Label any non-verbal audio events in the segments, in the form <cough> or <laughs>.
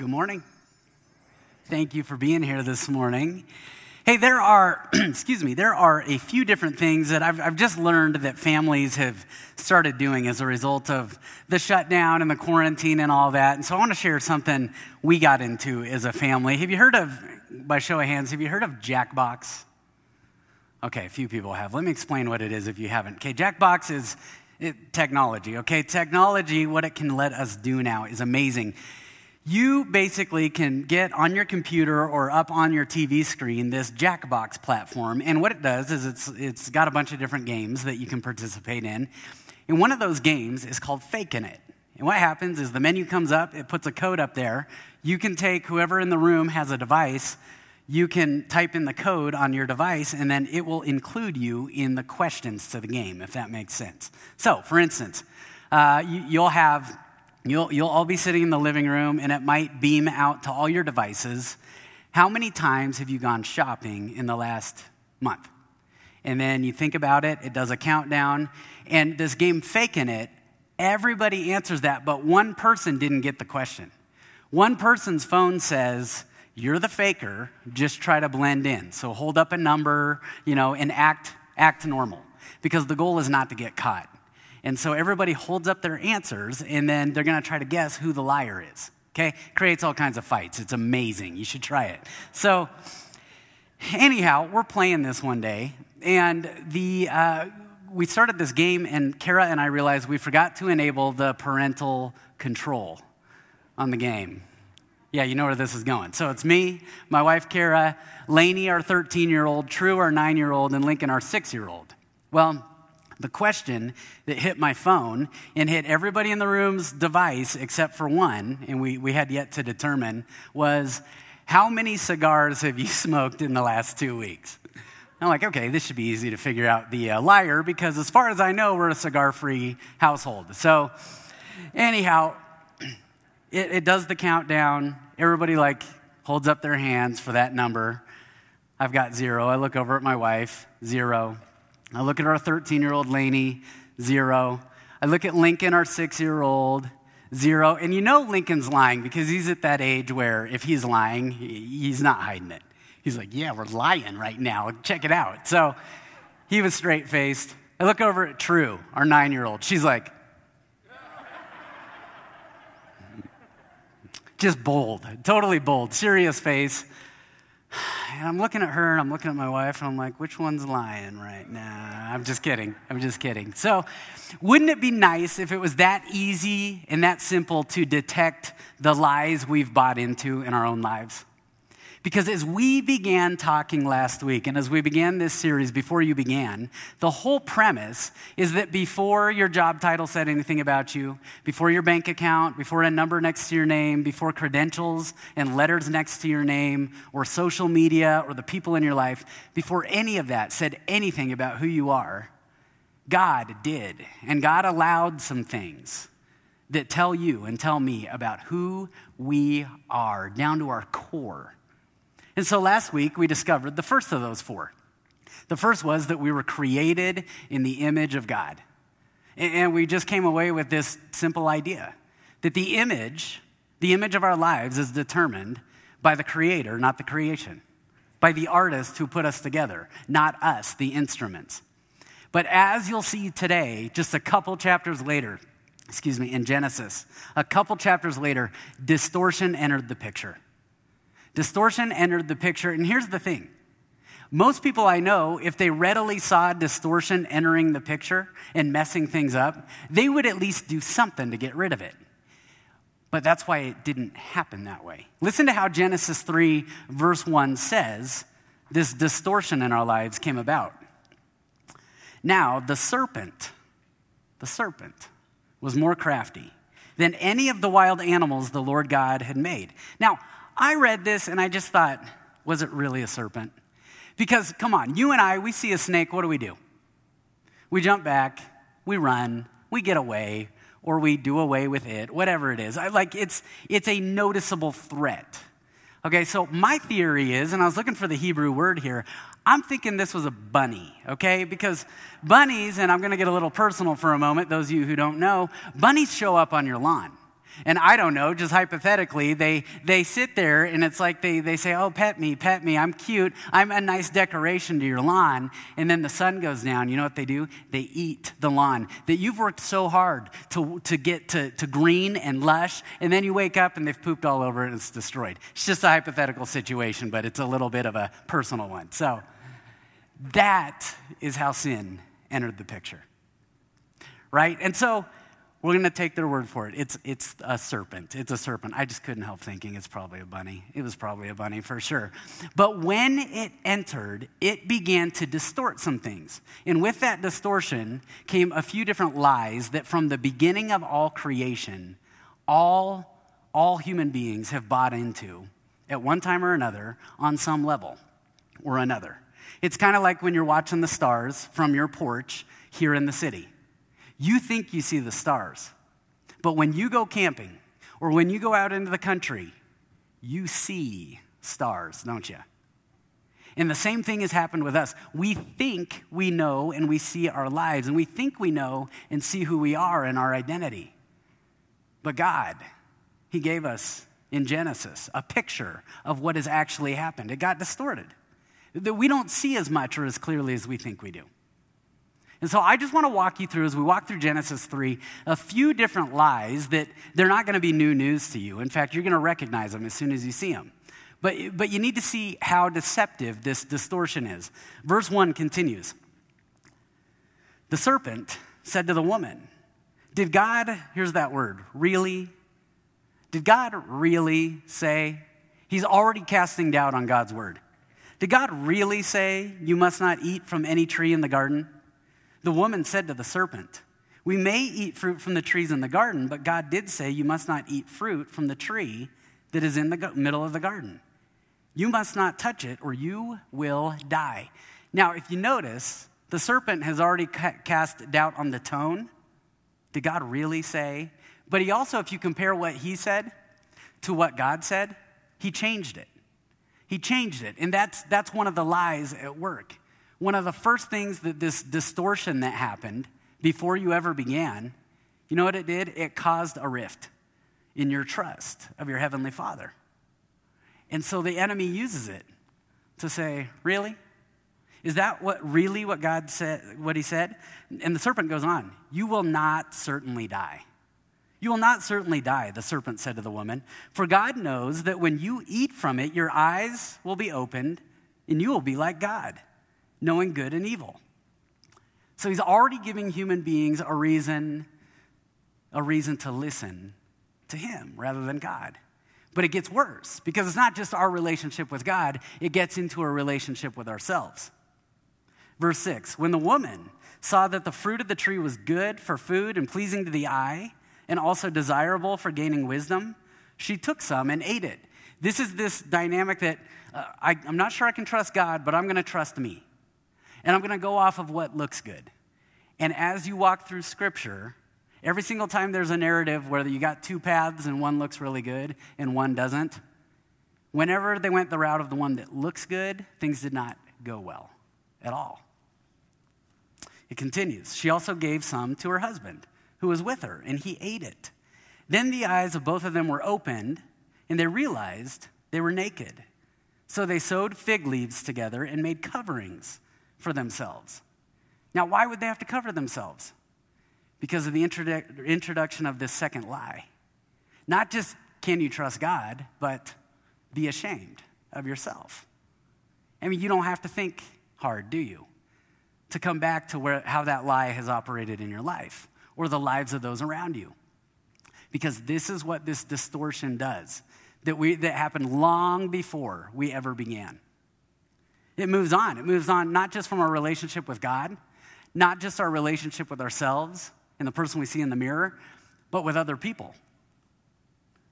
Good morning. Thank you for being here this morning. Hey, there are, <clears throat> excuse me, there are a few different things that I've, I've just learned that families have started doing as a result of the shutdown and the quarantine and all that. And so I want to share something we got into as a family. Have you heard of, by show of hands, have you heard of Jackbox? Okay, a few people have. Let me explain what it is if you haven't. Okay, Jackbox is it, technology. Okay, technology, what it can let us do now is amazing you basically can get on your computer or up on your TV screen this Jackbox platform. And what it does is it's, it's got a bunch of different games that you can participate in. And one of those games is called Faking It. And what happens is the menu comes up, it puts a code up there. You can take whoever in the room has a device, you can type in the code on your device, and then it will include you in the questions to the game, if that makes sense. So, for instance, uh, you, you'll have You'll, you'll all be sitting in the living room and it might beam out to all your devices. How many times have you gone shopping in the last month? And then you think about it, it does a countdown, and this game faking it, everybody answers that, but one person didn't get the question. One person's phone says, You're the faker, just try to blend in. So hold up a number, you know, and act, act normal. Because the goal is not to get caught. And so everybody holds up their answers, and then they're going to try to guess who the liar is. Okay? Creates all kinds of fights. It's amazing. You should try it. So, anyhow, we're playing this one day, and the. Uh, we started this game, and Kara and I realized we forgot to enable the parental control on the game. Yeah, you know where this is going. So it's me, my wife Kara, Lainey, our 13 year old, True, our nine year old, and Lincoln, our six year old. Well, the question that hit my phone and hit everybody in the room's device except for one, and we, we had yet to determine, was how many cigars have you <laughs> smoked in the last two weeks? I'm like, okay, this should be easy to figure out the uh, liar because, as far as I know, we're a cigar free household. So, anyhow, <clears throat> it, it does the countdown. Everybody, like, holds up their hands for that number. I've got zero. I look over at my wife, zero. I look at our 13 year old Laney, zero. I look at Lincoln, our six year old, zero. And you know Lincoln's lying because he's at that age where if he's lying, he's not hiding it. He's like, yeah, we're lying right now. Check it out. So he was straight faced. I look over at True, our nine year old. She's like, <laughs> just bold, totally bold, serious face. And I'm looking at her and I'm looking at my wife and I'm like, which one's lying right now? I'm just kidding. I'm just kidding. So, wouldn't it be nice if it was that easy and that simple to detect the lies we've bought into in our own lives? Because as we began talking last week, and as we began this series before you began, the whole premise is that before your job title said anything about you, before your bank account, before a number next to your name, before credentials and letters next to your name, or social media, or the people in your life, before any of that said anything about who you are, God did. And God allowed some things that tell you and tell me about who we are down to our core. And so last week we discovered the first of those four. The first was that we were created in the image of God. And we just came away with this simple idea that the image, the image of our lives, is determined by the Creator, not the creation, by the artist who put us together, not us, the instruments. But as you'll see today, just a couple chapters later, excuse me, in Genesis, a couple chapters later, distortion entered the picture. Distortion entered the picture, and here's the thing. Most people I know, if they readily saw distortion entering the picture and messing things up, they would at least do something to get rid of it. But that's why it didn't happen that way. Listen to how Genesis 3, verse 1 says this distortion in our lives came about. Now, the serpent, the serpent was more crafty than any of the wild animals the Lord God had made. Now, I read this and I just thought, was it really a serpent? Because, come on, you and I, we see a snake, what do we do? We jump back, we run, we get away, or we do away with it, whatever it is. I, like, it's, it's a noticeable threat. Okay, so my theory is, and I was looking for the Hebrew word here, I'm thinking this was a bunny, okay? Because bunnies, and I'm gonna get a little personal for a moment, those of you who don't know, bunnies show up on your lawn. And I don't know, just hypothetically, they, they sit there and it's like they, they say, Oh, pet me, pet me, I'm cute, I'm a nice decoration to your lawn. And then the sun goes down. You know what they do? They eat the lawn that you've worked so hard to, to get to, to green and lush. And then you wake up and they've pooped all over it and it's destroyed. It's just a hypothetical situation, but it's a little bit of a personal one. So that is how sin entered the picture. Right? And so, we're going to take their word for it. It's, it's a serpent. It's a serpent. I just couldn't help thinking it's probably a bunny. It was probably a bunny for sure. But when it entered, it began to distort some things. And with that distortion came a few different lies that from the beginning of all creation, all, all human beings have bought into at one time or another on some level or another. It's kind of like when you're watching the stars from your porch here in the city. You think you see the stars, but when you go camping or when you go out into the country, you see stars, don't you? And the same thing has happened with us. We think we know and we see our lives, and we think we know and see who we are and our identity. But God, He gave us in Genesis a picture of what has actually happened. It got distorted. That we don't see as much or as clearly as we think we do. And so I just want to walk you through, as we walk through Genesis 3, a few different lies that they're not going to be new news to you. In fact, you're going to recognize them as soon as you see them. But, but you need to see how deceptive this distortion is. Verse 1 continues The serpent said to the woman, Did God, here's that word, really? Did God really say? He's already casting doubt on God's word. Did God really say, You must not eat from any tree in the garden? The woman said to the serpent, We may eat fruit from the trees in the garden, but God did say, You must not eat fruit from the tree that is in the middle of the garden. You must not touch it, or you will die. Now, if you notice, the serpent has already cast doubt on the tone. Did God really say? But he also, if you compare what he said to what God said, he changed it. He changed it. And that's, that's one of the lies at work. One of the first things that this distortion that happened before you ever began, you know what it did? It caused a rift in your trust of your Heavenly Father. And so the enemy uses it to say, Really? Is that what really what God said, what he said? And the serpent goes on, You will not certainly die. You will not certainly die, the serpent said to the woman, for God knows that when you eat from it, your eyes will be opened and you will be like God knowing good and evil. So he's already giving human beings a reason, a reason to listen to him rather than God. But it gets worse because it's not just our relationship with God, it gets into a relationship with ourselves. Verse 6 When the woman saw that the fruit of the tree was good for food and pleasing to the eye, and also desirable for gaining wisdom, she took some and ate it. This is this dynamic that uh, I, I'm not sure I can trust God, but I'm going to trust me. And I'm going to go off of what looks good. And as you walk through Scripture, every single time there's a narrative where you got two paths and one looks really good and one doesn't, whenever they went the route of the one that looks good, things did not go well at all. It continues. She also gave some to her husband, who was with her, and he ate it. Then the eyes of both of them were opened, and they realized they were naked. So they sewed fig leaves together and made coverings for themselves. Now, why would they have to cover themselves? Because of the introdu- introduction of this second lie. Not just can you trust God, but be ashamed of yourself. I mean, you don't have to think hard, do you? To come back to where, how that lie has operated in your life or the lives of those around you. Because this is what this distortion does that, we, that happened long before we ever began. It moves on. It moves on not just from our relationship with God, not just our relationship with ourselves and the person we see in the mirror, but with other people.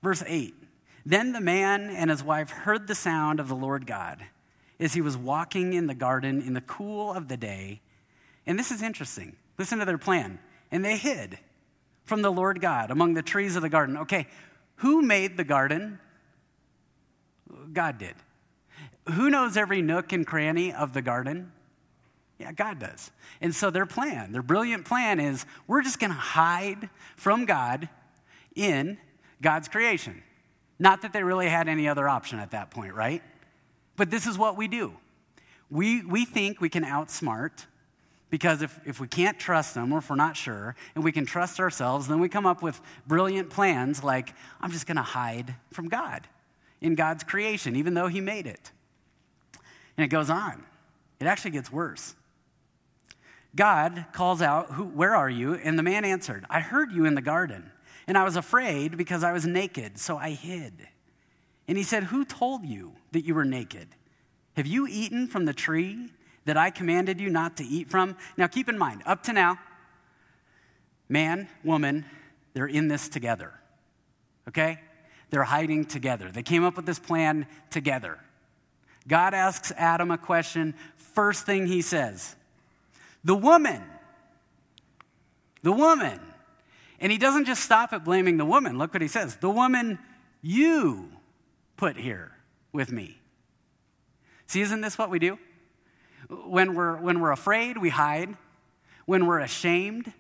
Verse 8 Then the man and his wife heard the sound of the Lord God as he was walking in the garden in the cool of the day. And this is interesting. Listen to their plan. And they hid from the Lord God among the trees of the garden. Okay, who made the garden? God did. Who knows every nook and cranny of the garden? Yeah, God does. And so their plan, their brilliant plan is we're just going to hide from God in God's creation. Not that they really had any other option at that point, right? But this is what we do. We, we think we can outsmart because if, if we can't trust them or if we're not sure and we can trust ourselves, then we come up with brilliant plans like, I'm just going to hide from God in God's creation, even though He made it. And it goes on. It actually gets worse. God calls out, Who Where are you? And the man answered, I heard you in the garden, and I was afraid because I was naked, so I hid. And he said, Who told you that you were naked? Have you eaten from the tree that I commanded you not to eat from? Now keep in mind, up to now, man, woman, they're in this together. Okay? They're hiding together. They came up with this plan together. God asks Adam a question. First thing he says, the woman. The woman. And he doesn't just stop at blaming the woman. Look what he says the woman you put here with me. See, isn't this what we do? When we're, when we're afraid, we hide. When we're ashamed,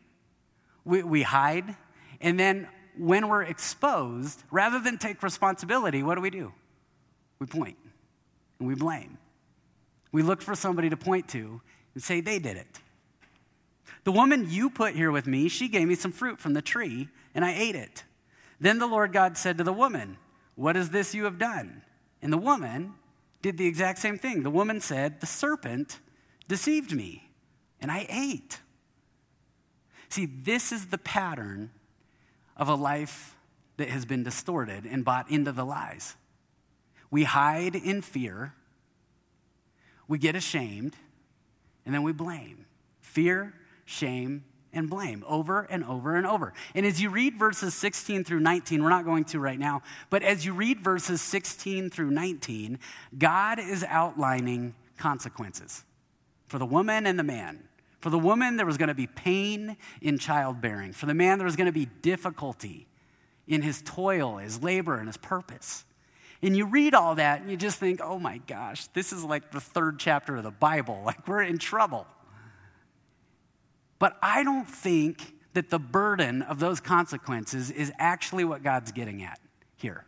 we, we hide. And then when we're exposed, rather than take responsibility, what do we do? We point and we blame. We look for somebody to point to and say they did it. The woman you put here with me, she gave me some fruit from the tree, and I ate it. Then the Lord God said to the woman, What is this you have done? And the woman did the exact same thing. The woman said, The serpent deceived me, and I ate. See, this is the pattern of a life that has been distorted and bought into the lies. We hide in fear, we get ashamed, and then we blame. Fear, shame, and blame over and over and over. And as you read verses 16 through 19, we're not going to right now, but as you read verses 16 through 19, God is outlining consequences for the woman and the man. For the woman, there was going to be pain in childbearing. For the man, there was going to be difficulty in his toil, his labor, and his purpose. And you read all that and you just think, oh my gosh, this is like the third chapter of the Bible. <laughs> Like we're in trouble. But I don't think that the burden of those consequences is actually what God's getting at here.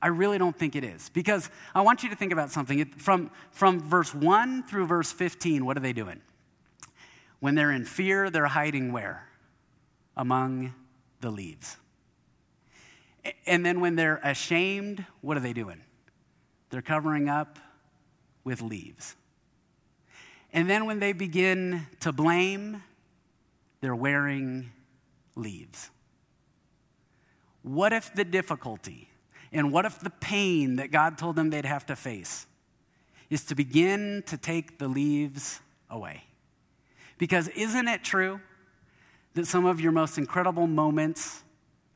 I really don't think it is. Because I want you to think about something. From, from verse 1 through verse 15, what are they doing? When they're in fear, they're hiding where? Among the leaves. And then when they're ashamed, what are they doing? They're covering up with leaves. And then when they begin to blame, they're wearing leaves. What if the difficulty and what if the pain that God told them they'd have to face is to begin to take the leaves away? Because isn't it true that some of your most incredible moments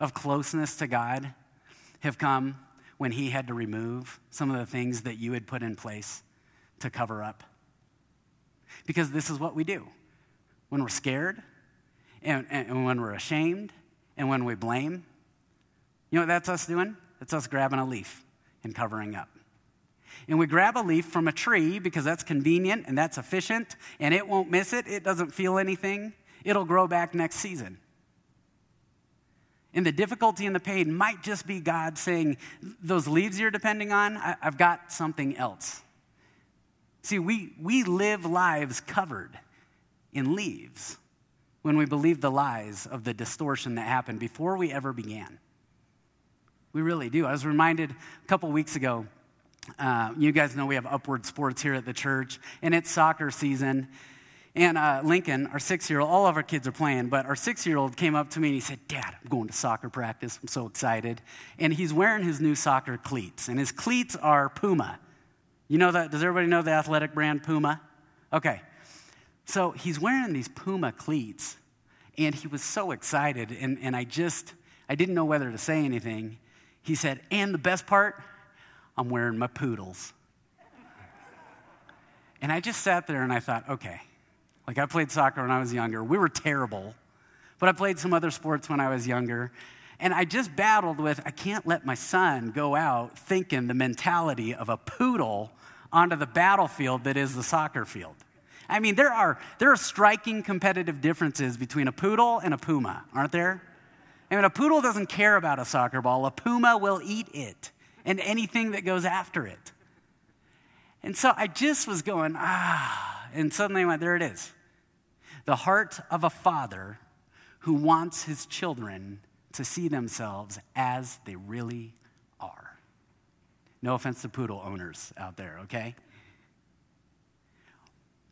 of closeness to God have come when He had to remove some of the things that you had put in place to cover up? Because this is what we do when we're scared, and, and when we're ashamed, and when we blame. You know what that's us doing? That's us grabbing a leaf and covering up. And we grab a leaf from a tree because that's convenient and that's efficient, and it won't miss it. It doesn't feel anything. It'll grow back next season. And the difficulty and the pain might just be God saying, Those leaves you're depending on, I, have got something else. See, we, we live lives covered in leaves when we believe the lies of the distortion that happened before we ever began. We really do. I was reminded a couple weeks ago, uh, you guys know we have Upward Sports here at the church, and it's soccer season. And uh, Lincoln, our six year old, all of our kids are playing, but our six year old came up to me and he said, Dad, I'm going to soccer practice. I'm so excited. And he's wearing his new soccer cleats, and his cleats are Puma. You know that? Does everybody know the athletic brand Puma? Okay. So he's wearing these Puma cleats, and he was so excited, and, and I just, I didn't know whether to say anything. He said, and the best part, I'm wearing my poodles. And I just sat there and I thought, okay, like I played soccer when I was younger. We were terrible, but I played some other sports when I was younger. And I just battled with I can't let my son go out thinking the mentality of a poodle onto the battlefield that is the soccer field. I mean, there are, there are striking competitive differences between a poodle and a puma, aren't there? I mean, a poodle doesn't care about a soccer ball, a puma will eat it and anything that goes after it. And so I just was going, ah, and suddenly I went, there it is. The heart of a father who wants his children to see themselves as they really are. No offense to poodle owners out there, okay?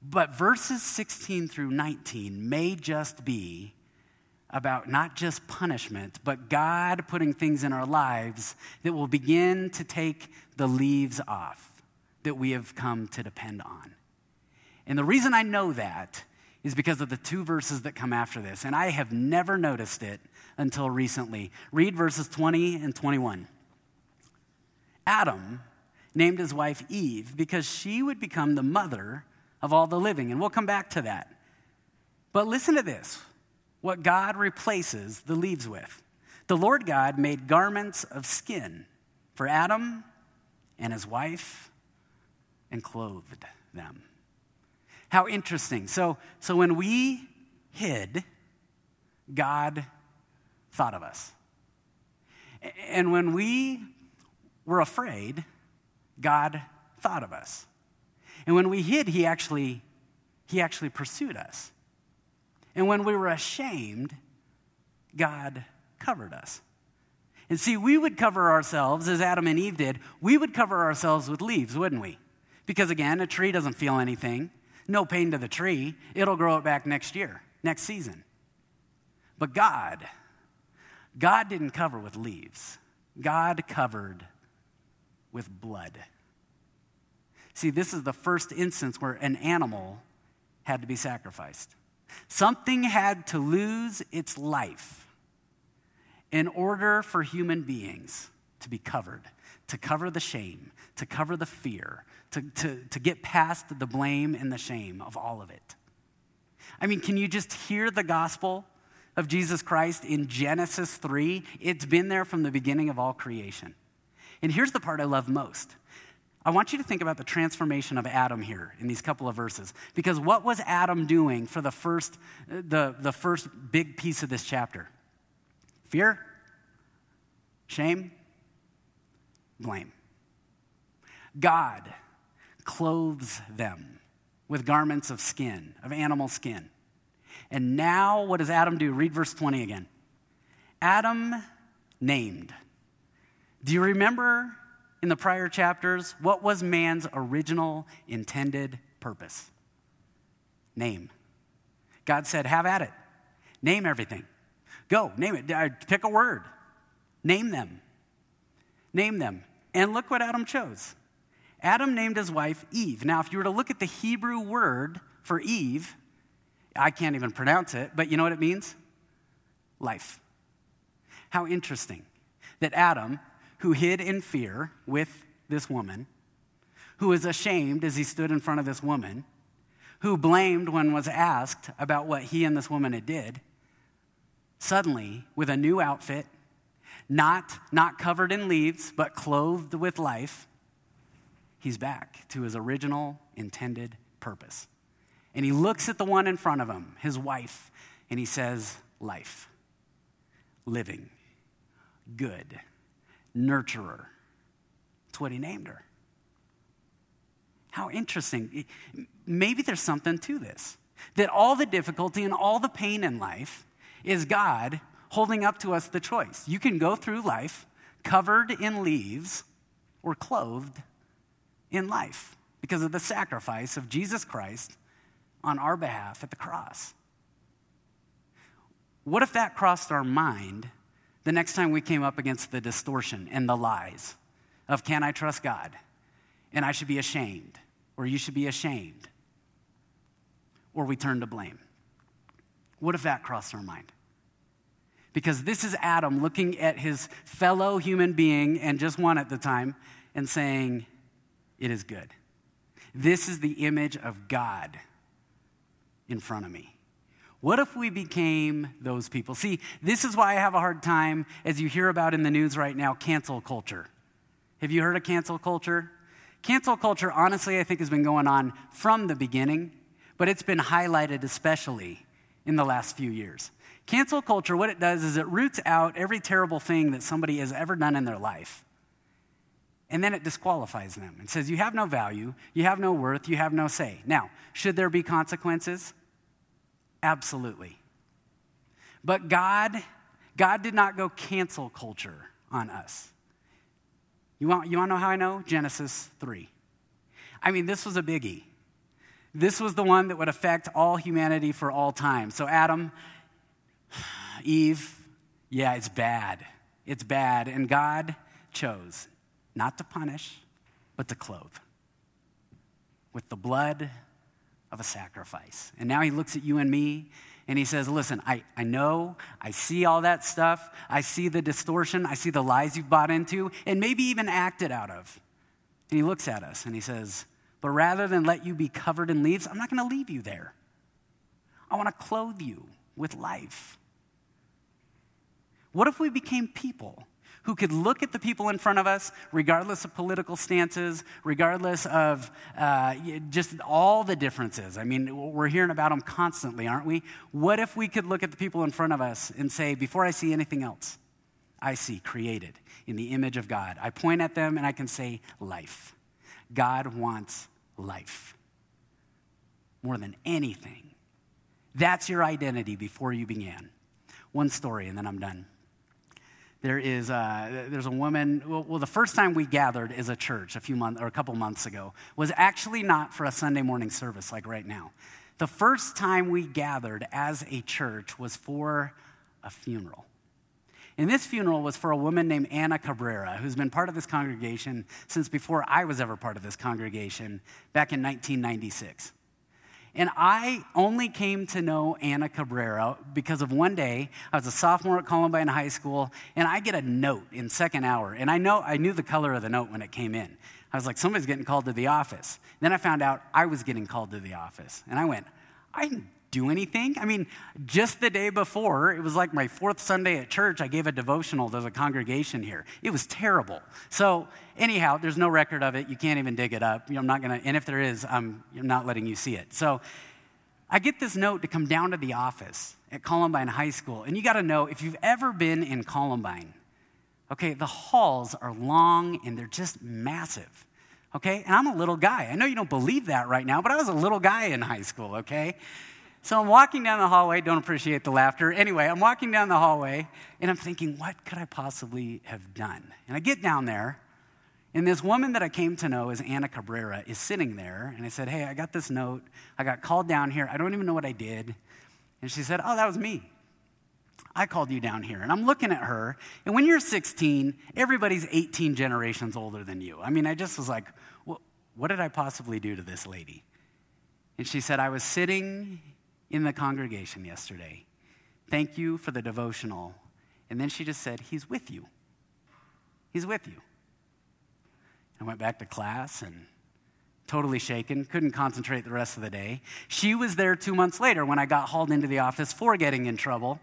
But verses 16 through 19 may just be about not just punishment, but God putting things in our lives that will begin to take the leaves off that we have come to depend on. And the reason I know that is because of the two verses that come after this. And I have never noticed it until recently. Read verses 20 and 21. Adam named his wife Eve because she would become the mother of all the living. And we'll come back to that. But listen to this what God replaces the leaves with. The Lord God made garments of skin for Adam and his wife and clothed them. How interesting. So, so when we hid, God thought of us. And when we were afraid, God thought of us. And when we hid, he actually, he actually pursued us. And when we were ashamed, God covered us. And see, we would cover ourselves, as Adam and Eve did, we would cover ourselves with leaves, wouldn't we? Because again, a tree doesn't feel anything. No pain to the tree. It'll grow it back next year, next season. But God, God didn't cover with leaves, God covered with blood. See, this is the first instance where an animal had to be sacrificed. Something had to lose its life in order for human beings to be covered, to cover the shame, to cover the fear, to, to, to get past the blame and the shame of all of it. I mean, can you just hear the gospel of Jesus Christ in Genesis 3? It's been there from the beginning of all creation. And here's the part I love most I want you to think about the transformation of Adam here in these couple of verses. Because what was Adam doing for the first, the, the first big piece of this chapter? Fear, shame, blame. God clothes them with garments of skin, of animal skin. And now, what does Adam do? Read verse 20 again. Adam named. Do you remember in the prior chapters, what was man's original intended purpose? Name. God said, Have at it. Name everything. Go, name it. Pick a word. Name them. Name them. And look what Adam chose. Adam named his wife Eve. Now, if you were to look at the Hebrew word for Eve, I can't even pronounce it, but you know what it means? Life. How interesting that Adam, who hid in fear with this woman, who was ashamed as he stood in front of this woman, who blamed when was asked about what he and this woman had did, suddenly, with a new outfit, not, not covered in leaves, but clothed with life, he's back to his original intended purpose. And he looks at the one in front of him, his wife, and he says, Life, living, good nurturer. That's what he named her. How interesting. Maybe there's something to this. That all the difficulty and all the pain in life is God holding up to us the choice. You can go through life covered in leaves or clothed in life because of the sacrifice of Jesus Christ on our behalf at the cross. What if that crossed our mind the next time we came up against the distortion and the lies of can I trust God? And I should be ashamed, or you should be ashamed, or we turn to blame. What if that crossed our mind? Because this is Adam looking at his fellow human being and just one at the time and saying, It is good. This is the image of God in front of me. What if we became those people? See, this is why I have a hard time, as you hear about in the news right now, cancel culture. Have you heard of cancel culture? Cancel culture, honestly, I think has been going on from the beginning, but it's been highlighted especially in the last few years. Cancel culture, what it does is it roots out every terrible thing that somebody has ever done in their life. And then it disqualifies them and says, You have no value, you have no worth, you have no say. Now, should there be consequences? Absolutely. But God, God did not go cancel culture on us. You want, you want to know how I know? Genesis 3. I mean, this was a biggie. This was the one that would affect all humanity for all time. So, Adam, <sighs> Eve, yeah, it's bad. It's bad. And God chose not to punish, but to clothe with the blood of a sacrifice. And now he looks at you and me and he says, Listen, I, I know, I see all that stuff. I see the distortion, I see the lies you've bought into, and maybe even acted out of. And he looks at us and he says, But rather than let you be covered in leaves, I'm not going to leave you there. I want to clothe you with life. What if we became people who could look at the people in front of us, regardless of political stances, regardless of uh, just all the differences? I mean, we're hearing about them constantly, aren't we? What if we could look at the people in front of us and say, before I see anything else, I see created in the image of God? I point at them and I can say, life. God wants life more than anything. That's your identity before you began. One story, and then I'm done there is a, there's a woman well, well, the first time we gathered as a church a few months or a couple months ago was actually not for a sunday morning service like right now the first time we gathered as a church was for a funeral and this funeral was for a woman named Anna Cabrera, who's been part of this congregation since before I was ever part of this congregation back in 1996. And I only came to know Anna Cabrera because of one day. I was a sophomore at Columbine High School, and I get a note in second hour. And I know I knew the color of the note when it came in. I was like, somebody's getting called to the office. Then I found out I was getting called to the office. And I went, I do anything. I mean, just the day before, it was like my fourth Sunday at church, I gave a devotional to the congregation here. It was terrible. So, anyhow, there's no record of it. You can't even dig it up. I'm not going to, and if there is, I'm, I'm not letting you see it. So, I get this note to come down to the office at Columbine High School. And you got to know if you've ever been in Columbine, okay, the halls are long and they're just massive. Okay, and I'm a little guy. I know you don't believe that right now, but I was a little guy in high school, okay? So I'm walking down the hallway, don't appreciate the laughter. Anyway, I'm walking down the hallway and I'm thinking, what could I possibly have done? And I get down there, and this woman that I came to know as Anna Cabrera is sitting there, and I said, Hey, I got this note. I got called down here. I don't even know what I did. And she said, Oh, that was me. I called you down here. And I'm looking at her, and when you're 16, everybody's 18 generations older than you. I mean, I just was like, What did I possibly do to this lady? And she said, I was sitting in the congregation yesterday. Thank you for the devotional. And then she just said, He's with you. He's with you. I went back to class and totally shaken, couldn't concentrate the rest of the day. She was there two months later when I got hauled into the office for getting in trouble.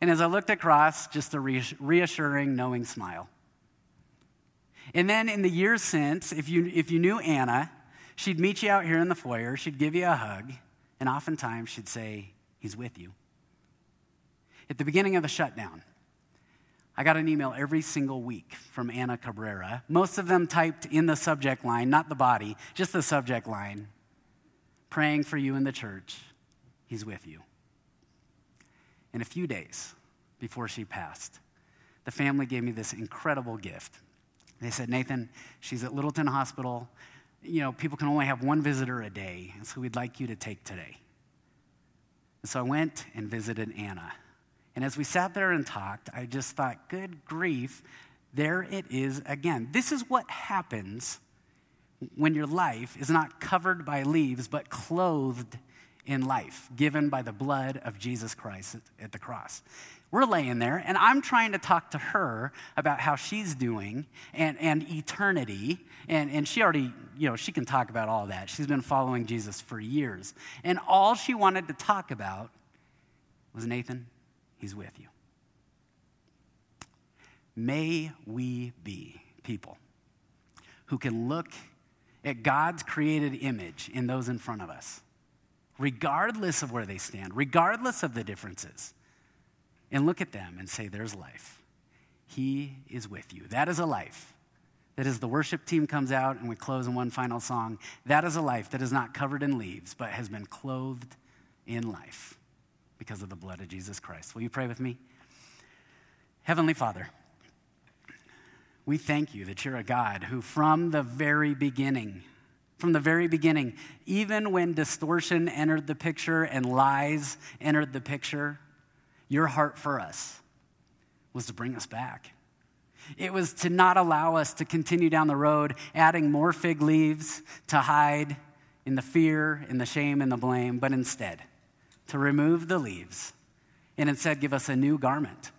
And as I looked across, just a reassuring, knowing smile. And then in the years since, if you, if you knew Anna, she'd meet you out here in the foyer, she'd give you a hug, and oftentimes she'd say, He's with you. At the beginning of the shutdown, I got an email every single week from Anna Cabrera, most of them typed in the subject line, not the body, just the subject line praying for you in the church. He's with you. In a few days before she passed, the family gave me this incredible gift. They said, Nathan, she's at Littleton Hospital you know, people can only have one visitor a day, and so we'd like you to take today. And so I went and visited Anna. And as we sat there and talked, I just thought, good grief, there it is again. This is what happens when your life is not covered by leaves, but clothed in life, given by the blood of Jesus Christ at the cross. We're laying there, and I'm trying to talk to her about how she's doing and, and eternity. And, and she already, you know, she can talk about all that. She's been following Jesus for years. And all she wanted to talk about was Nathan, he's with you. May we be people who can look at God's created image in those in front of us, regardless of where they stand, regardless of the differences and look at them and say, There's life. He is with you. That is a life. That as the worship team comes out and we close in one final song, that is a life that is not covered in leaves, but has been clothed in life because of the blood of Jesus Christ. Will you pray with me? Heavenly Father, we thank you that you're a God who, from the very beginning, from the very beginning, even when distortion entered the picture and lies entered the picture, your heart for us was to bring us back. It was to not allow us to continue down the road, adding more fig leaves to hide in the fear, in the shame, and the blame, but instead to remove the leaves and instead give us a new garment.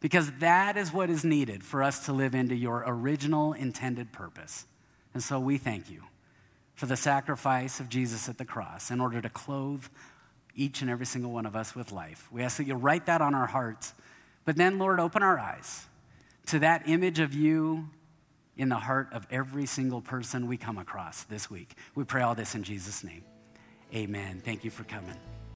Because that is what is needed for us to live into your original intended purpose. And so we thank you for the sacrifice of Jesus at the cross in order to clothe each and every single one of us with life. We ask that you write that on our hearts. But then, Lord, open our eyes to that image of you in the heart of every single person we come across this week. We pray all this in Jesus' name. Amen. Thank you for coming.